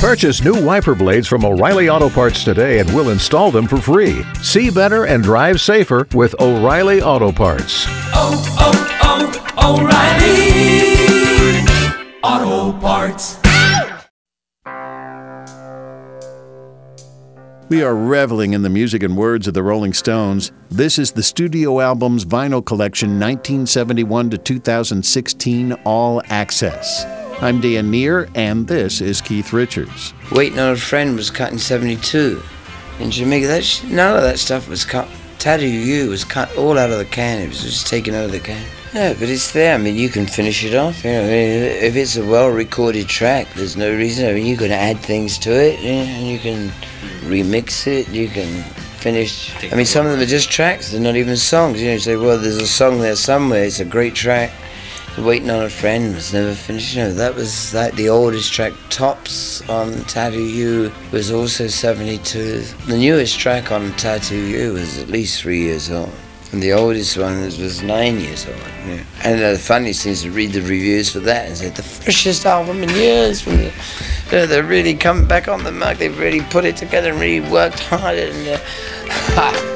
Purchase new wiper blades from O'Reilly Auto Parts today and we'll install them for free. See better and drive safer with O'Reilly Auto Parts. Oh, oh, oh, O'Reilly Auto Parts. We are reveling in the music and words of the Rolling Stones. This is the studio album's vinyl collection 1971 to 2016 All Access. I'm Dan Neer, and this is Keith Richards. Waiting on a Friend was cut in 72 in Jamaica. That sh- none of that stuff was cut. Tattoo You was cut all out of the can. It was just taken out of the can. Yeah, but it's there. I mean, you can finish it off. You know, if it's a well-recorded track, there's no reason. I mean, you can add things to it, and you can remix it. You can finish. I mean, some of them are just tracks. They're not even songs. You know, you say, well, there's a song there somewhere. It's a great track. Waiting on a Friend was never finished. You know, that was like the oldest track. Tops on Tattoo You was also 72. The newest track on Tattoo You was at least three years old. And the oldest one was, nine years old. Yeah. And uh, the funniest thing is to read the reviews for that and say the freshest album in years. From the, uh, they really come back on the mark. They've really put it together and really worked hard. And uh,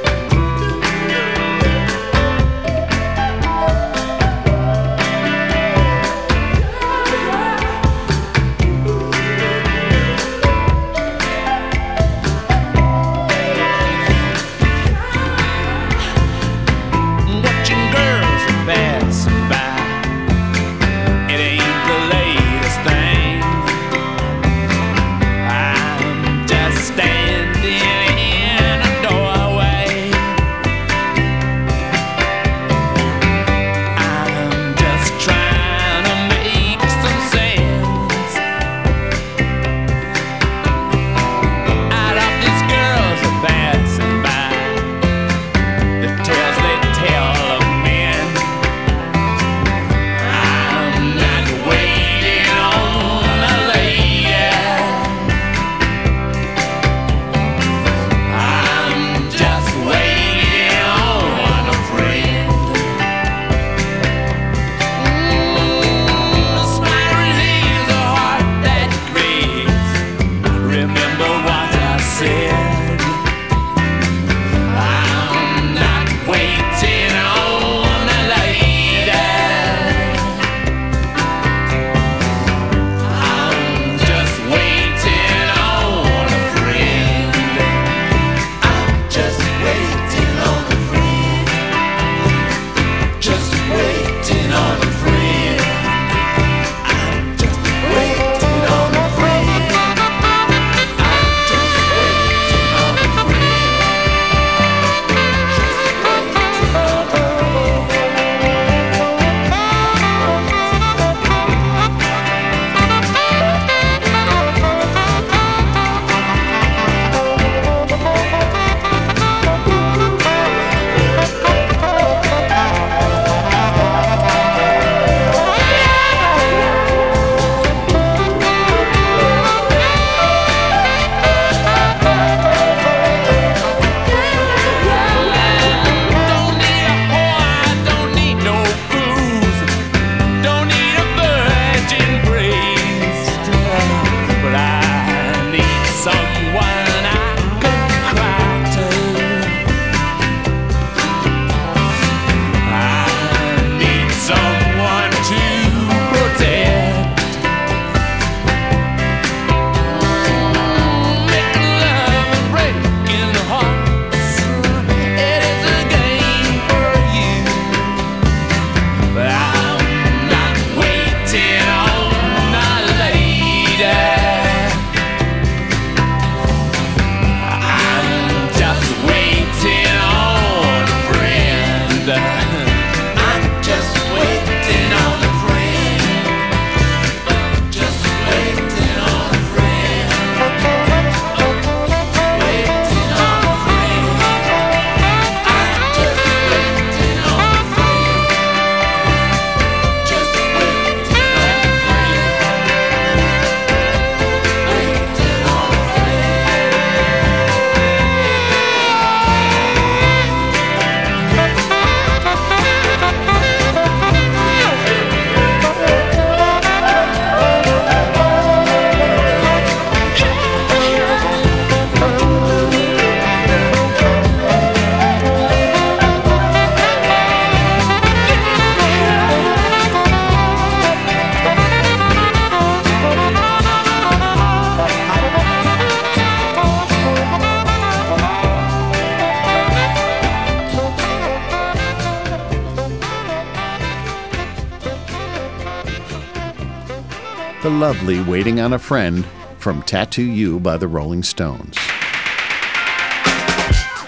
lovely Waiting on a Friend from Tattoo You by the Rolling Stones.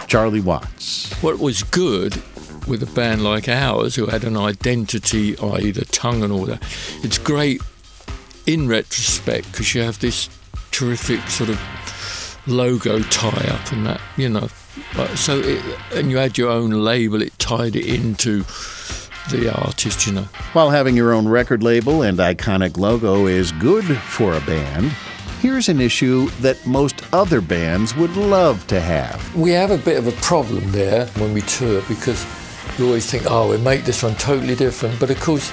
Charlie Watts. What was good with a band like ours, who had an identity, i.e., the tongue and all that, it's great in retrospect because you have this terrific sort of logo tie up and that, you know. So, it, and you had your own label, it tied it into the artist, you know. While having your own record label and iconic logo is good for a band, here's an issue that most other bands would love to have. We have a bit of a problem there when we tour because you always think, oh, we make this one totally different. But of course,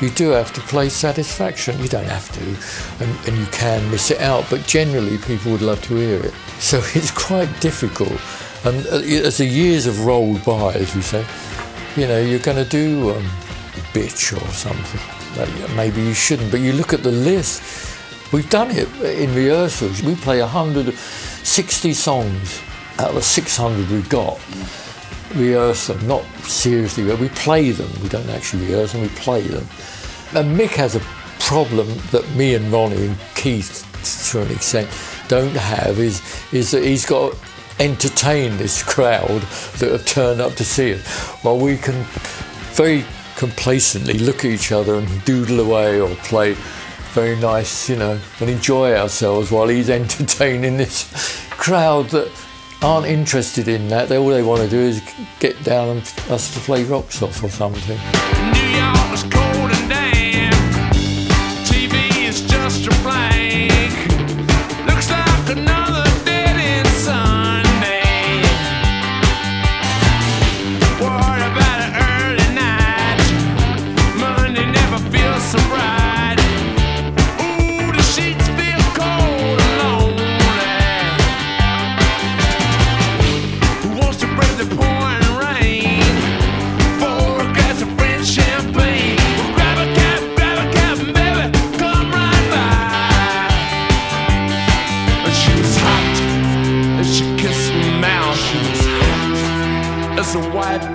you do have to play satisfaction. You don't have to, and, and you can miss it out. But generally, people would love to hear it. So it's quite difficult. And uh, as the years have rolled by, as we say, you know, you're going to do um, bitch or something. Maybe you shouldn't, but you look at the list. We've done it in rehearsals. We play 160 songs out of the 600 we've got. Rehearse them, not seriously, but we play them. We don't actually rehearse them, we play them. And Mick has a problem that me and Ronnie and Keith, to an extent, don't have is, is that he's got entertain this crowd that have turned up to see it, while we can very complacently look at each other and doodle away or play very nice, you know, and enjoy ourselves while he's entertaining this crowd that aren't interested in that. All they want to do is get down and us to play rocks off or something.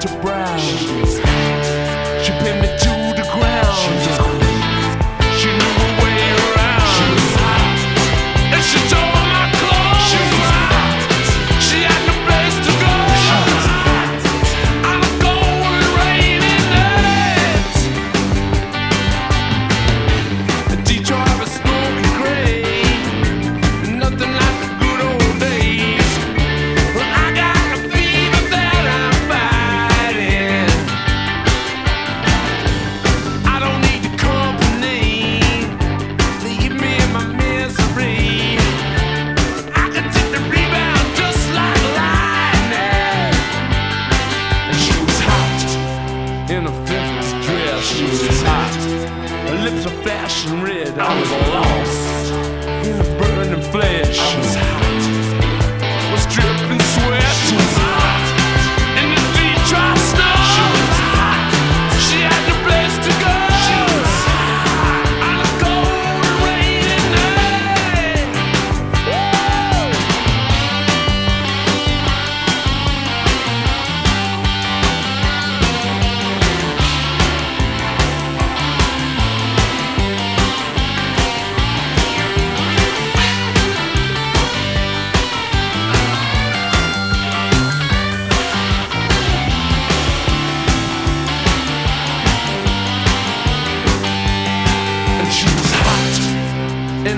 To brown. She pinned me to the ground. She was hot. Her lips were flashing red. I was lost in a burning flesh. I was hot.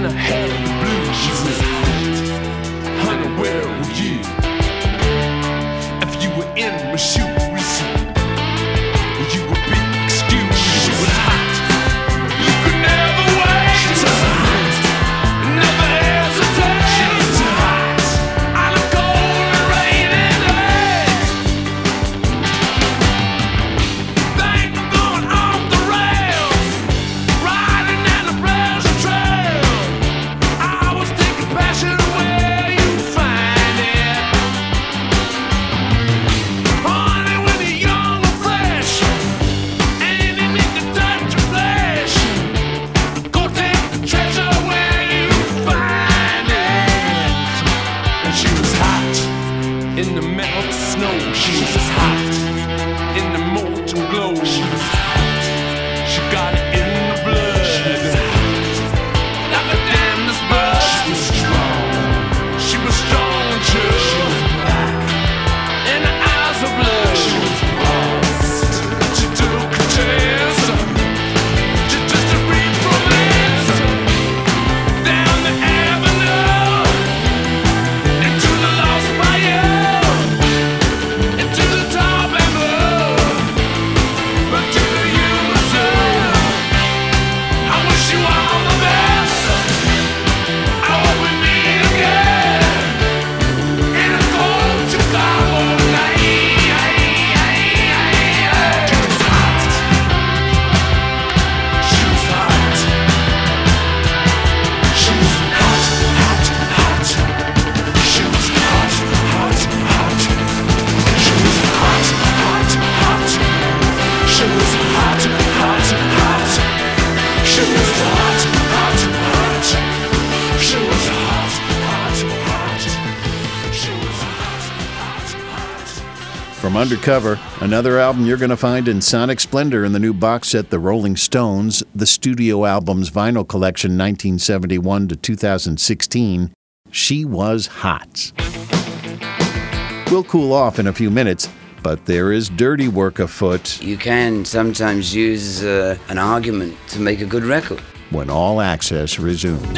the hand. From Undercover, another album you're going to find in sonic splendor in the new box set The Rolling Stones, the studio album's vinyl collection 1971 to 2016, She Was Hot. We'll cool off in a few minutes, but there is dirty work afoot You can sometimes use uh, an argument to make a good record. when all access resumes.